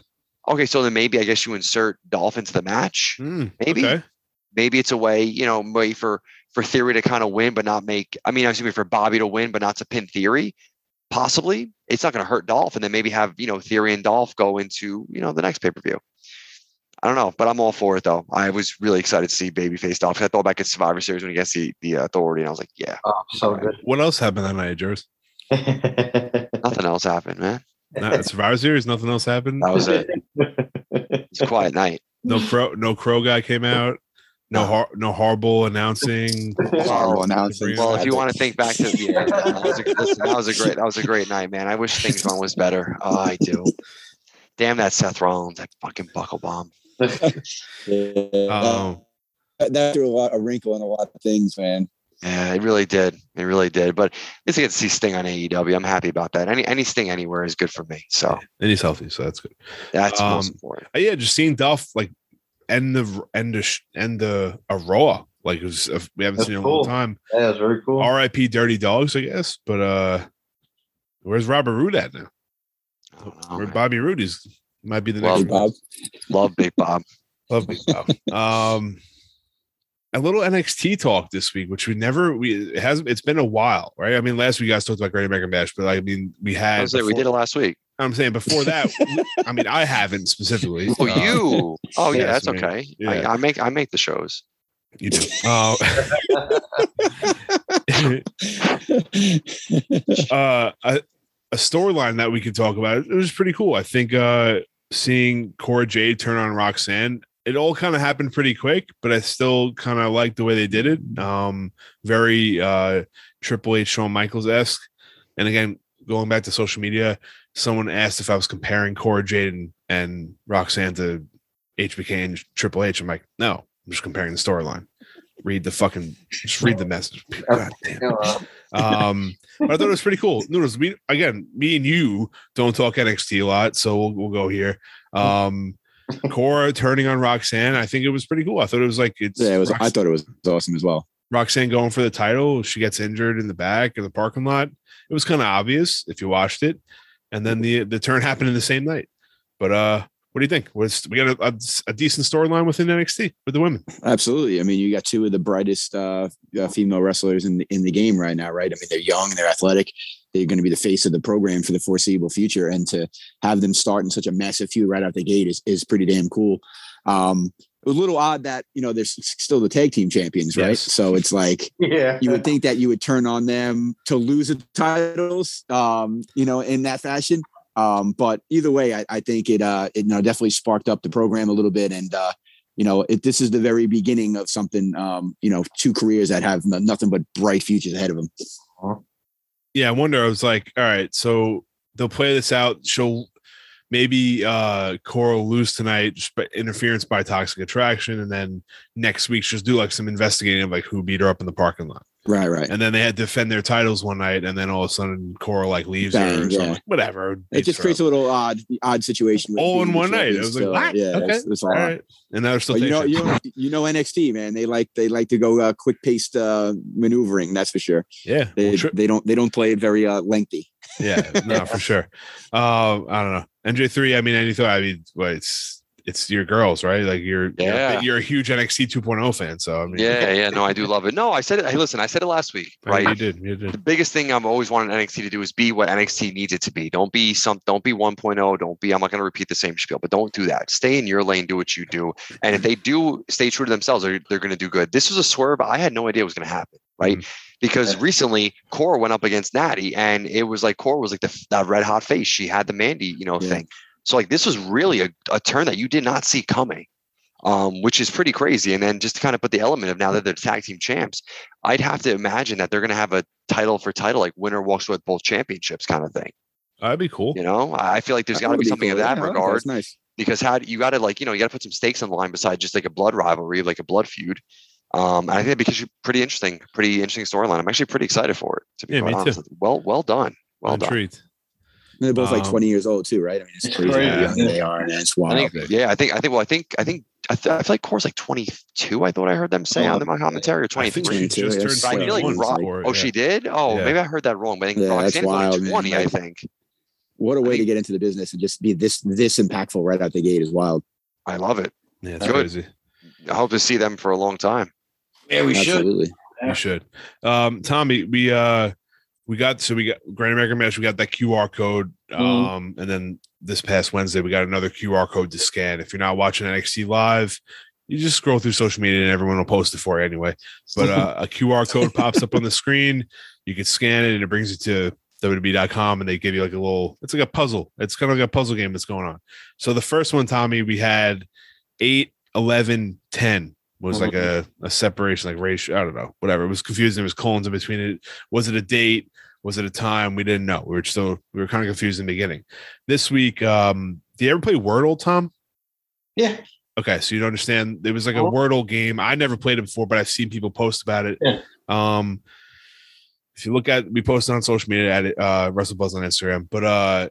E: Okay, so then maybe I guess you insert Dolph into the match.
A: Mm,
E: Maybe.
A: okay.
E: Maybe it's a way, you know, way for for Theory to kind of win, but not make. I mean, excuse me, for Bobby to win, but not to pin Theory. Possibly, it's not going to hurt Dolph, and then maybe have you know Theory and Dolph go into you know the next pay per view. I don't know, but I'm all for it though. I was really excited to see Babyface Dolph. I thought back at Survivor Series when he gets the the Authority, and I was like, yeah,
D: oh, so good.
A: What else happened that night, Jers? [laughs]
E: nothing else happened, man.
A: Not Survivor Series. Nothing else happened.
E: That was it. [laughs] It's a quiet night.
A: No crow. No crow guy came out. No,
E: No.
A: har- no horrible announcing. [laughs]
F: Horrible announcement.
E: Well, if you want to think back to yeah, that was, a, listen, that was a great that was a great night, man. I wish things one was better. Oh, I do. Damn that Seth Rollins, that fucking buckle bomb. [laughs]
F: Yeah,
A: Um,
F: that, that threw a lot a wrinkle in a lot of things, man.
E: Yeah, it really did. It really did. But it's to get to see Sting on AEW. I'm happy about that. Any any Sting anywhere is good for me. So
A: and he's healthy, so that's good.
E: that's
A: Um,
E: most important.
A: Uh, yeah, just seeing Dolph like end the end the end the a Raw like it was, uh, we haven't
D: That's
A: seen it in a long time.
D: Yeah, that's very cool.
A: R.I.P. Dirty Dawgs, I guess. But uh, where's Robert Roode at now?
E: I know,
A: Where
E: man.
A: Bobby Roode is might be the
E: Well,
A: next.
F: Hey, Bob.
E: Love Big Bob.
A: Love Big Bob. [laughs] um, a little NXT talk this week, which we never we it hasn't. It's been a while, right? I mean, last week you guys talked about Great American Bash, but I mean, we had.
E: there. We did it last week.
A: I'm saying before that. [laughs] I mean, I haven't specifically.
E: Oh,
A: Uh,
E: you? [laughs] Oh, yeah, that's
A: I mean,
E: okay.
A: yeah.
E: I, I make I make the shows.
A: You do. Uh, [laughs] uh, a, a storyline that we could talk about. It was pretty cool. I think uh, seeing Cora Jade turn on Roxanne. It all kind of happened pretty quick, but I still kind of like the way they did it. Um, very uh, Triple H, Shawn Michaels esque. And again, going back to social media, someone asked if I was comparing Cora Jade and, and Roxanne to HBK and Triple H. I'm like, no, I'm just comparing the storyline. Read the fucking, just read the message. God damn. Um, but I thought it was pretty cool. Noodles, we again, me and you don't talk NXT a lot, so we'll, we'll go here. Um, Cora turning on Roxanne, I think it was pretty cool. I thought it was like it's
F: Yeah, it was. I thought it was awesome as well.
A: Roxanne going for the title. She gets injured in the back of the parking lot. It was kind of obvious if you watched it. And then the the turn happened in the same night. But uh, what do you think? Was we got a, a, a decent storyline within NXT with the women?
F: Absolutely. I mean, you got two of the brightest uh, uh, female wrestlers in the, in the game right now, right? I mean, they're young, they're athletic, they're going to be the face of the program for the foreseeable future, and to have them start in such a massive feud right out the gate is is pretty damn cool. Um, it was a little odd that you know they're still the tag team champions, right?
A: Yes.
F: So it's like [laughs]
D: Yeah.
F: you would think that you would turn on them to lose the titles, um, you know, in that fashion. Um, but either way, I, I think it, uh, it, you know, definitely sparked up the program a little bit. And, uh, you know, it, this is the very beginning of something, um, you know, two careers that have nothing but bright futures ahead of them.
A: Yeah, I wonder. I was like, all right, so they'll play this out. She'll maybe uh Cora will lose tonight, just by interference by toxic attraction, and then next week she'll do like some investigating of like who beat her up in the parking lot.
F: Right, right.
A: And then they had to defend their titles one night, and then all of a sudden Cora like leaves her or
F: yeah.
A: Like, whatever.
F: It just creates a little odd, odd situation.
A: all in one night. I
F: champions
A: was like,
F: still.
A: what?
F: Yeah,
A: okay.
F: that's, that's
A: all
F: odd.
A: right. And now they're still
F: you know, you know, you know NXT man. They like they like to go uh, quick paced uh, maneuvering. That's for sure.
A: yeah.
F: They,
A: Well,
F: they don't they don't play it very uh, lengthy.
A: Yeah, [laughs] no, for sure. Uh, I don't know. NJ three. I mean, anything. I mean, well, it's it's your girls, right? Like you're you're, a,
E: Yeah.
A: you're a huge NXT 2.0 fan. So I mean,
E: Yeah, yeah, no, I do love it. No, I said it. Hey, listen, I said it last week, right?
A: You did. You
E: the biggest thing I've always wanted NXT to do is be what NXT needs it to be. Don't be some, don't be 1.0. Don't be, I'm not going to repeat the same spiel, but don't do that. Stay in your lane, do what you do. And if they do stay true to themselves, they're, they're going to do good. This was a swerve. I had no idea it was going to happen, right? Because
D: Yeah.
E: recently Cora went up against Natty and it was like Cora was like the that red hot face. She had the Mandy, you know,
F: Yeah.
E: thing. So like this was really a, a turn that you did not see coming. Um, which is pretty crazy. And then just to kind of put the element of now that they're tag team champs, I'd have to imagine that they're going to have a title for title, like winner walks with both championships kind of thing.
A: That'd be cool.
E: You know, I I feel like there's got to
F: would
E: be something
F: cool.
E: of that
F: Yeah,
E: regard
F: That's nice.
E: because how you got to like, you know, you got to put some stakes on the line besides just like a blood rivalry, like a blood feud. Um, and I think that'd be pretty interesting, pretty interesting storyline. I'm actually pretty excited for it. To be
A: Yeah,
E: quite
A: me too.
E: honest. with. Well, well done. Well
A: I'm
E: done.
A: intrigued.
F: And they're both like
A: Um,
F: 20 years old too, right? I mean, it's
D: It's
F: crazy
D: crazy.
F: how young they are, and it's
E: I
F: wild.
E: think, yeah, I think, I think, well, I think, I think, I, th- I feel like Cora's like 22. I thought I heard them say
F: Oh,
E: on the my commentary or
A: I
E: 23.
A: think she
F: 22,
A: just turned
F: it's
E: I feel like
A: 21
E: Ro- oh,
A: yeah.
E: she did. Oh,
A: Yeah.
E: maybe I heard that wrong. But I think
F: Yeah, that's
E: Roxanne's only
F: wild, man.
E: I think.
F: What a way to get into the business and just be this this impactful right out the gate is wild.
E: I love it.
A: Yeah, it's
E: Good.
A: crazy.
E: I hope to see them for a long time.
D: Yeah, we should.
F: Absolutely.
A: You should. Um, Tommy, we uh we got so we got Great American Bash, we got that QR code.
F: Mm-hmm.
A: Um, and then this past Wednesday, we got another QR code to scan. If you're not watching NXT live, you just scroll through social media and everyone will post it for you anyway. But uh, a QR code pops up on the screen. You can scan it and it brings you to WWE.com and they give you like a little, it's like a puzzle. It's kind of like a puzzle game that's going on. So the first one, Tommy, we had 8, 11, 10 was like a, a separation, like ratio. I don't know, whatever. It was confusing. There was colons in between it. Was it a date? Was it a time? We didn't know. We were still, we were kind of confused in the beginning. This week, um, do you ever play Wordle, Tom?
D: Yeah.
A: Okay, so you don't understand. It was like a
D: Oh.
A: Wordle game. I never played it before, but I've seen people post about it.
D: Yeah.
A: Um, if you look at, we posted on social media at uh, WrestleBuzz on Instagram, but uh,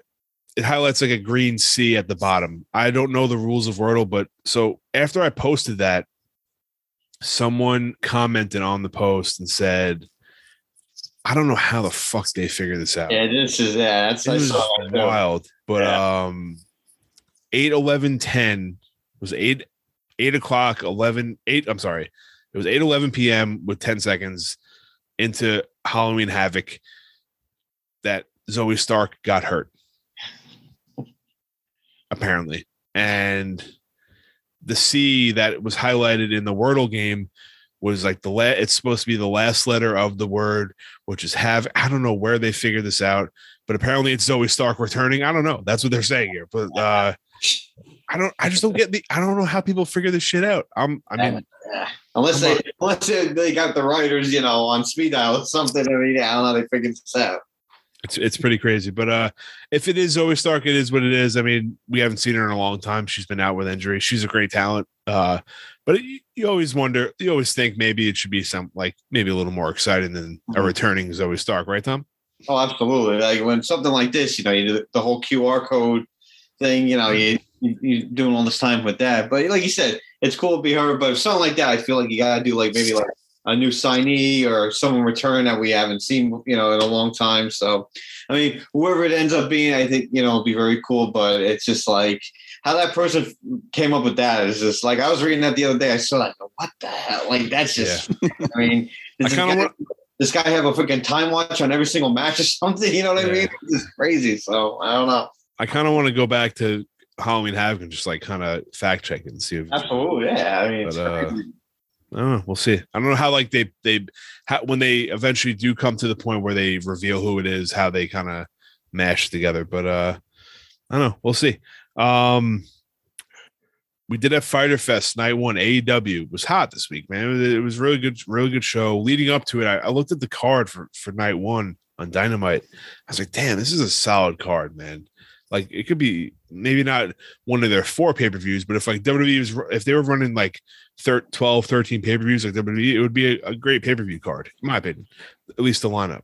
A: it highlights like a green C at the bottom. I don't know the rules of Wordle, but so after I posted that, someone commented on the post and said, "I don't know how the fuck they figured this out."
D: Yeah, this is yeah. That's
A: It
D: I
A: was
D: saw that too.
A: wild. But um 8 11 10 was 8 8 o'clock 11 8 i'm sorry it was 8 11 p.m with 10 seconds into halloween havoc that zoey stark got hurt apparently and the c that was highlighted in the wordle game was like the la- it's supposed to be the last letter of the word which is have i don't know where they figured this out but apparently it's Zoey Stark returning. I don't know. That's what they're saying here. But uh I don't I just don't get the I don't know how people figure this shit out. I'm I mean [sighs]
D: Unless they unless they, they got the writers, you know, on speed dial or something. I mean, I don't know how they figured this out.
A: It's it's pretty crazy. But uh if it is Zoey Stark, it is what it is. I mean, we haven't seen her in a long time. She's been out with injury. She's a great talent. Uh but it, you always wonder, you always think maybe it should be some like maybe a little more exciting than a
D: Mhm.
A: returning Zoey Stark, right, Tom?
D: Oh, absolutely. Like when something like this, you know, you do the whole QR code thing, you know, you you, you doing all this time with that. But like you said, it's cool to be heard. But if something like that, I feel like you gotta do like maybe like a new signee or someone return that we haven't seen, you know, in a long time. So, I mean, whoever it ends up being, I think you know, it'll be very cool. But it's just like how that person came up with that is just like I was reading that the other day. I saw like, what the hell? Like that's just. yeah. I mean, [laughs]
A: I
D: this
A: kind of
D: guy,
A: want.
D: this guy have a freaking time watch on every single match or something. [laughs] You know what I mean? It's crazy. So I don't know.
A: I kind of want to go back to Halloween Havoc and just like kind of fact check it and see if
D: Absolutely, yeah. I mean, it's
A: But, uh. I don't know. We'll see. I don't know how like they they how, when they eventually do come to the point where they reveal who it is, how they kind of mash together. But uh I don't know. We'll see. Um we did have Fyter Fest night one. AEW was hot this week, man. It was, really good, really good show. Leading up to it, I, I looked at the card for for night one on Dynamite. I was like, damn, this is a solid card, man. Like it could be maybe not one of their four pay per views, but if like WWE was if they were running like thir- 12, 13 pay per views like WWE, it would be a, a great pay per view card, in my opinion, at least the lineup.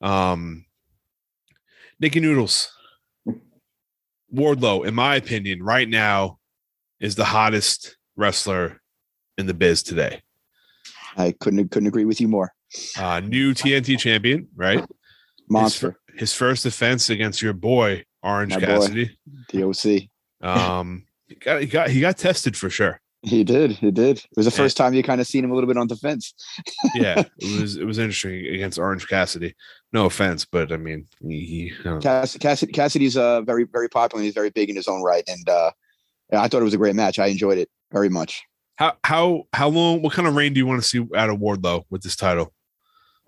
A: Um, Nikki Noodles, Wardlow, in my opinion, right now is the hottest wrestler in the biz today.
F: I couldn't couldn't agree with you more.
A: Uh, new TNT champion, right?
F: Monster,
A: His, his first defense against your boy Orange
F: My boy.
A: Cassidy.
F: the OC.
A: Um, he got he got he got tested for sure.
F: He did. He did. It was the
A: Yeah.
F: first time you kind of seen him a little bit on defense. [laughs]
A: Yeah, it was it was interesting against Orange Cassidy. No offense, but I mean he, he I.
F: Cass- Cassidy, Cassidy's uh, very very popular. He's very big in his own right, and uh, I thought it was a great match. I enjoyed it very much.
A: how how how long? What kind of reign do you want to see out of Wardlow with this title?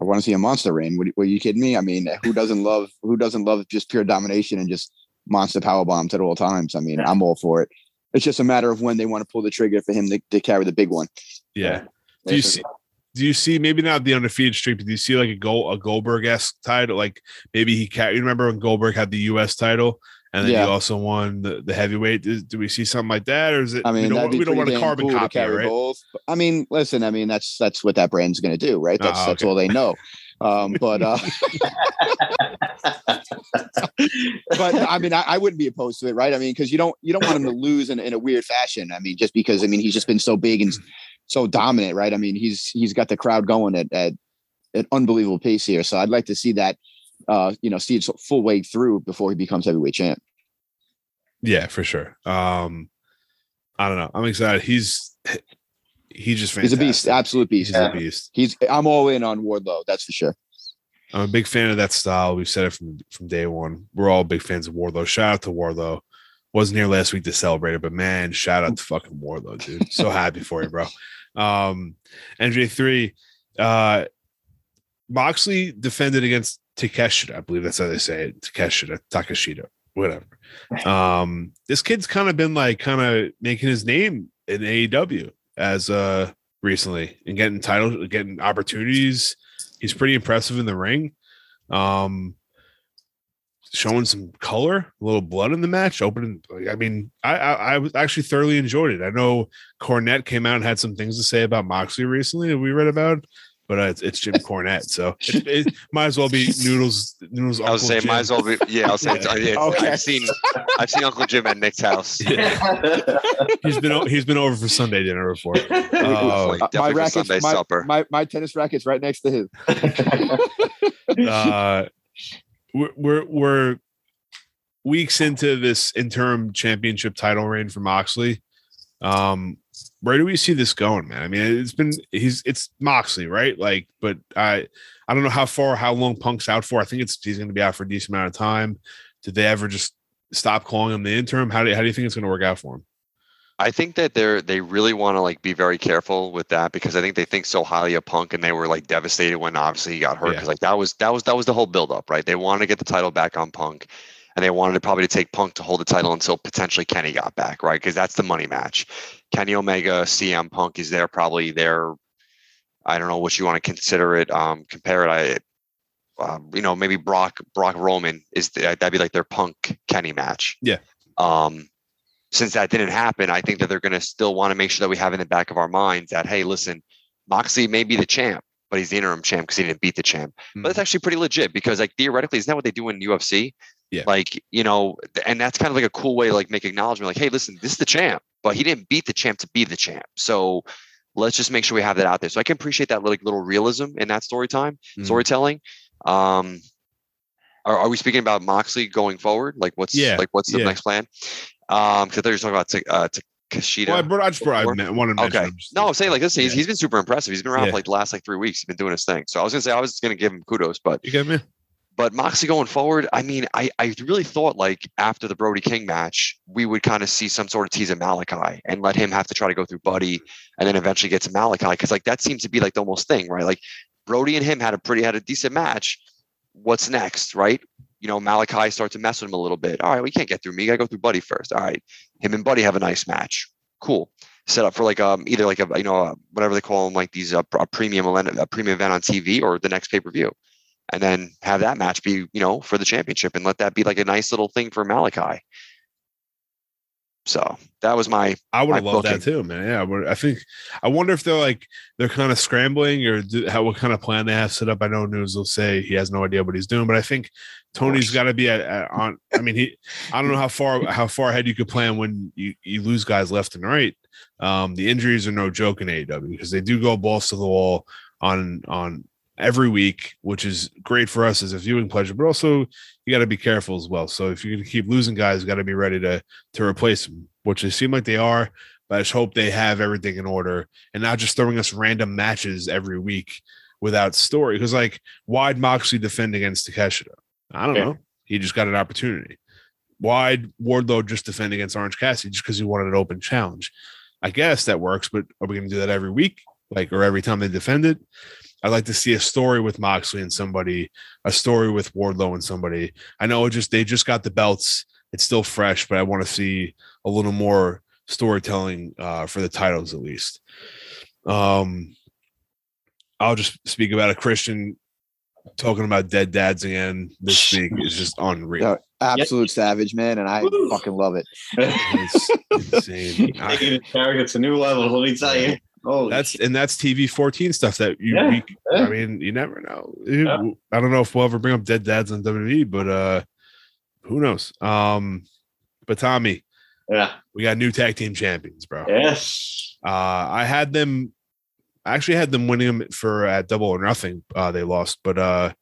F: I want to see a monster reign. What, were you kidding me? I mean, who doesn't love who doesn't love just pure domination and just monster power bombs at all times? I mean, I'm all for it. It's just a matter of when they want to pull the trigger for him to, to carry the big one.
A: Yeah. Do you see? Do you see maybe not the undefeated streak, but do you see like a goal a Goldberg esque title? Like maybe he ca You remember when Goldberg had the U.S. title, and then
F: Yeah.
A: he also won the, the heavyweight. Do, do we see something like that, or is it?
F: I mean,
A: we don't, we don't want a carbon
F: cool
A: copy, right?
F: both. I mean, listen, I mean that's that's what that brand's going to do, right? That's
A: Ah,
F: that's all they know. [laughs] Um, but uh, [laughs] but I mean, I, I wouldn't be opposed to it, right? I mean, because you don't you don't want him to lose in, in a weird fashion. I mean, just because I mean he's just been so big and so dominant, right? I mean, he's he's got the crowd going at at an unbelievable pace here. So I'd like to see that, uh, you know, see it full way through before he becomes heavyweight champ.
A: Yeah, for sure. Um, I don't know. I'm excited. He's he's just
F: He's a beast, absolute beast.
A: He's a beast.
F: He's I'm all in on Wardlow, that's for sure.
A: I'm a big fan of that style. We've said it from from day one. We're all big fans of Wardlow. Shout out to Wardlow. Wasn't here last week to celebrate it, but man, shout out to fucking Wardlow, dude. So [laughs] happy for you, bro. Um, NJ3, uh, Moxley defended against Takeshita. I believe that's how they say it. Takeshita, Takeshita, whatever. [laughs] Um, this kid's kind of been like kind of making his name in AEW as uh recently and getting titles, getting opportunities. He's pretty impressive in the ring. Um, showing some color, a little blood in the match. Opening, I mean, I, I I was actually thoroughly enjoyed it. I know Cornette came out and had some things to say about Moxley recently that we read about, but uh, it's, it's Jim Cornette, so it, it might as well be Noodles. Noodles.
E: I was
A: Uncle
E: saying,
A: Jim.
E: might as well be. Yeah, I'll say. It's, it's,
F: Okay.
E: I've seen, I've seen Uncle Jim at Nick's house. [laughs]
A: He's been he's been over for Sunday dinner before. [laughs] Uh,
E: Definitely,
F: Uh, my
E: for
F: rackets,
E: Sunday
F: my,
E: supper.
F: my my tennis rackets right next to his. [laughs]
A: uh, we're, we're we're weeks into this interim championship title reign for Moxley. Um, where do we see this going, man? I mean, it's been he's it's Moxley, right? Like, but I I don't know how far, how long Punk's out for. I think it's he's going to be out for a decent amount of time. Did they ever just stop calling him the interim? How do how do you think it's going to work out for him?
E: I think that they're they really want to like be very careful with that because I think they think so highly of Punk and they were like devastated when obviously he got hurt
A: Yeah.
E: because like that was that was that was the whole buildup, right? They wanted to get the title back on Punk, and they wanted to probably to take Punk to hold the title until potentially Kenny got back, right? Because that's the money match. Kenny Omega, CM Punk is there probably there. I don't know what you want to consider it. Um, compare it. I, um, you know, maybe Brock Brock Roman is the, that'd be like their Punk Kenny match.
A: Yeah.
E: Um, since that didn't happen, I think that they're going to still want to make sure that we have in the back of our minds that, hey, listen, Moxley may be the champ, but he's the interim champ because he didn't beat the champ. But
A: Mm-hmm.
E: that's actually pretty legit because, like, theoretically, isn't that what they do in UFC?
A: Yeah.
E: Like, you know, and that's kind of like a cool way to like make acknowledgement, like, hey, listen, this is the champ, but he didn't beat the champ to be the champ. So let's just make sure we have that out there. So I can appreciate that like little realism in that story time,
A: Mm.
E: storytelling. Um are, are we speaking about Moxley going forward? Like what's
A: Yeah,
E: like what's the
A: yeah.
E: next plan? Um, because I thought you were talking about Ta- uh Takeshita.
A: Well, I, brought, I just brought, I wanted to mention
E: Okay. No, I'm saying like this. He's,
A: Yeah.
E: he's been super impressive. He's been around
A: Yeah.
E: for like the last like three weeks. He's been doing his thing. So I was gonna say I was gonna give him kudos, but
A: You get me?
E: But Moxley going forward, I mean, I I really thought like after the Brody King match, we would kind of see some sort of tease of Malakai and let him have to try to go through Buddy and then eventually get to Malakai because like that seems to be like the almost thing, right? Like Brody and him had a pretty had a decent match. What's next, right? You know, Malakai starts to mess with him a little bit. All right, we can't get through me. Gotta go through Buddy first. All right, him and Buddy have a nice match. Cool. Set up for like um either like a you know uh, whatever they call them like these uh, a premium a premium event on TV or the next pay per view and then have that match be, you know, for the championship and let that be like a nice little thing for Malakai. So that was my
A: I would have that too, man. Yeah, I think I wonder if they're like they're kind of scrambling or do, how what kind of plan they have set up. I know News will say he has no idea what he's doing, but I think Tony's got to be at, at on. I mean, he. I don't know how far how far ahead you could plan when you you lose guys left and right. Um, the injuries are no joke in AEW because they do go balls to the wall on on every week, which is great for us as a viewing pleasure, but also you got to be careful as well. So if you're going to keep losing guys, got to be ready to to replace them, which they seem like they are. But I just hope they have everything in order and not just throwing us random matches every week without story. Because like, why'd Moxley defend against Takeshita? I don't
D: Yeah.
A: know. He just got an opportunity. Why'd Wardlow just defend against Orange Cassidy just because he wanted an open challenge? I guess that works, but are we going to do that every week, like or every time they defend it? I'd like to see a story with Moxley and somebody, a story with Wardlow and somebody. I know it just they just got the belts. It's still fresh, but I want to see a little more storytelling uh, for the titles at least. Um, I'll just speak about a Christian talking about dead dads again this [laughs] week is just unreal.
C: Yeah. Absolute savage, man, and I
D: Woo.
C: fucking love it.
A: It's [laughs] insane. I- [laughs]
D: Taking his character to new levels, let me tell you. Oh,
A: that's and that's TV 14 stuff that you
D: Yeah,
A: we,
D: yeah.
A: I mean you never know.
D: Yeah.
A: I don't know if we'll ever bring up dead dads on WWE, but uh who knows? Um but Tommy,
D: yeah.
A: we got new tag team champions, bro.
D: Yes.
A: Uh I had them I actually had them winning them for at double or nothing. Uh they lost, but uh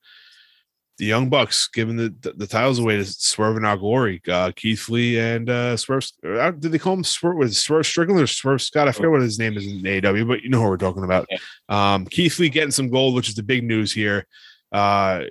A: the Young Bucks giving the, the, the titles away to Swerve and Our Glory, uh, Keith Lee and uh, Swerve. Uh, did they call him Swerve? Was Swerve Strickland or Swerve Scott? I forget what his name is in AEW, but you know who we're talking about. Um, Keith Lee getting some gold, which is the big news here. Uh,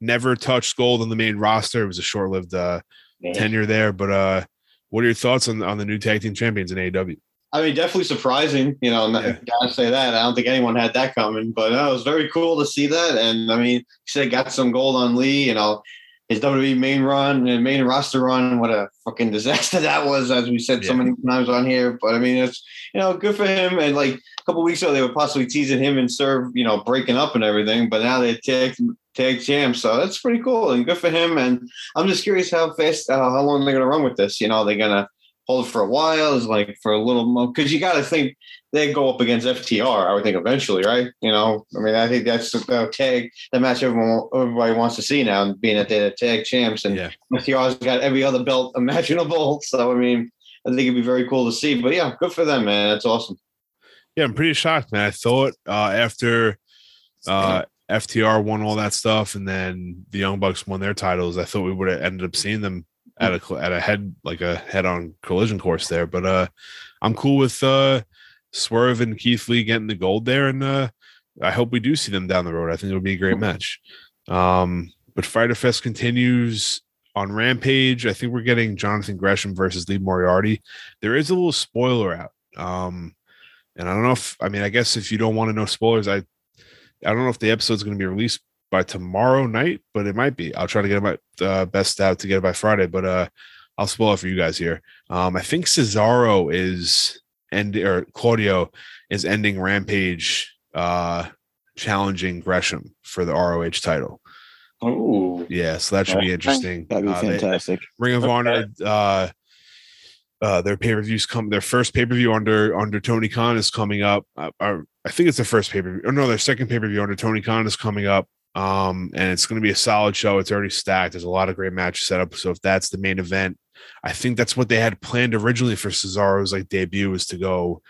A: never touched gold on the main roster. It was a short lived uh,
D: Yeah.
A: tenure there. But uh, what are your thoughts on, on the new tag team champions in AEW?
D: I mean, definitely surprising. You know,
A: Yeah.
D: gotta say that. I don't think anyone had that coming, but uh, it was very cool to see that. And I mean, you said got some gold on Lee. You know, his WWE main run and main roster run. What a fucking disaster [laughs] that was, as we said so many times on here. But I mean, it's you know, good for him. And like a couple weeks ago, they were possibly teasing him and Swerve, you know, breaking up and everything. But now they're tag tag champs, so that's pretty cool and good for him. And I'm just curious how fast, uh, how long they're gonna run with this. You know, they're gonna hold for a while, is like for a little more because you got to think they go up against FTR. I would think eventually, right? You know, I mean, I think that's the tag, the match everyone everybody wants to see now, being that they're the tag champs, and
A: Yeah.
D: FTR's got every other belt [laughs] imaginable. So I mean, I think it'd be very cool to see. But yeah, good for them, man. That's awesome.
A: Yeah, I'm pretty shocked, man. I thought uh, after uh, FTR won all that stuff, and then the Young Bucks won their titles, I thought we would have ended up seeing them at a at a head like a head on collision course there. But uh, I'm cool with uh, Swerve and Keith Lee getting the gold there, and uh, I hope we do see them down the road. I think it would be a great match. Um, but Fyter Fest continues on Rampage. I think we're getting Jonathan Gresham versus Lee Moriarty. There is a little spoiler out. Um, and I don't know if I mean I guess if you don't want to know spoilers, I I don't know if the episode's going to be released by tomorrow night, but it might be. I'll try to get my uh, best out to get it by Friday, but uh I'll spoil it for you guys here. Um I think Cesaro is end or Claudio is ending Rampage uh challenging Gresham for the ROH title.
D: Oh,
A: Yeah, so that should be interesting.
C: That'd be
A: Uh, they-
C: fantastic.
A: Ring of
D: Okay.
A: Honor, uh, uh, their pay per views come. Their first pay per view under under Tony Khan is coming up. Uh, uh, I think it's the first pay per view. Or no, their second pay per view under Tony Khan is coming up Um, and it's going to be a solid show. It's already stacked. There's a lot of great matches set up. So if that's the main event, I think that's what they had planned originally for Cesaro's like debut was to go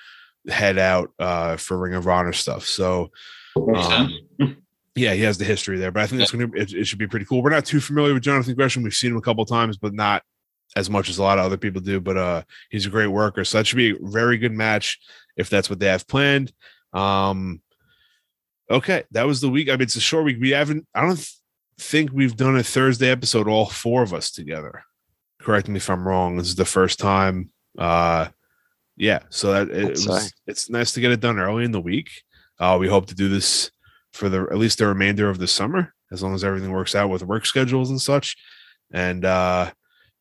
A: head out uh, for Ring of Honor stuff. So um, [laughs] yeah, he has the history there, but I think that's going to it, it should be pretty cool. We're not too familiar with Jonathan Gresham. We've seen him a couple times, but not as much as a lot of other people do. But uh, he's a great worker, so that should be a very good match if that's what they have planned. Um, okay, that was the week. I mean, it's a short week. We haven't. I don't think we've done a Thursday episode all four of us together. Correct me if I'm wrong. This is the first time. Uh, yeah, so that it, was. It's nice to get it done early in the week. Uh, we hope to do this for the at least the remainder of the summer, as long as everything works out with work schedules and such. And uh,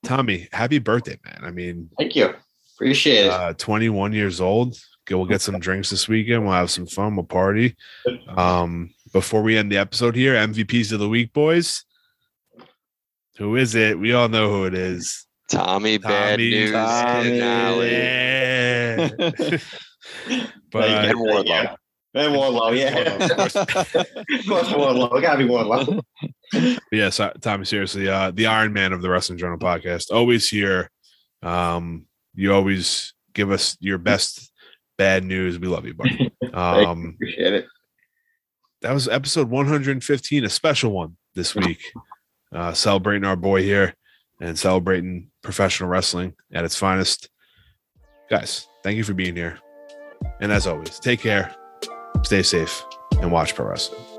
A: Tommy, happy birthday, man! I mean,
D: Thank you. Appreciate it.
A: uh, 21 years old. Go- We'll get some drinks this weekend. We'll have some fun. We'll party. Um, before we end the episode here, MVPs of the week, boys. Who is it? We all know who it is.
E: Tommy, bad
A: Tommy,
E: news
F: Tommy.
E: finale. [laughs]
A: Yeah. but
D: Thank
A: uh,
D: you.
E: Wardlow.
D: And Wardlow, yeah. of course, [laughs] Wardlow. It gotta be Wardlow. [laughs]
A: yes, uh, Tommy, seriously, uh, the Iron Man of the Wrestling Journal podcast, always here. Um, you always give us your best bad news. We love you, buddy. [laughs] Um,
D: Appreciate it.
A: that was episode 115, a special one this week, uh, celebrating our boy here and celebrating professional wrestling at its finest. Guys, thank you for being here. And as always, take care, stay safe, and watch pro wrestling.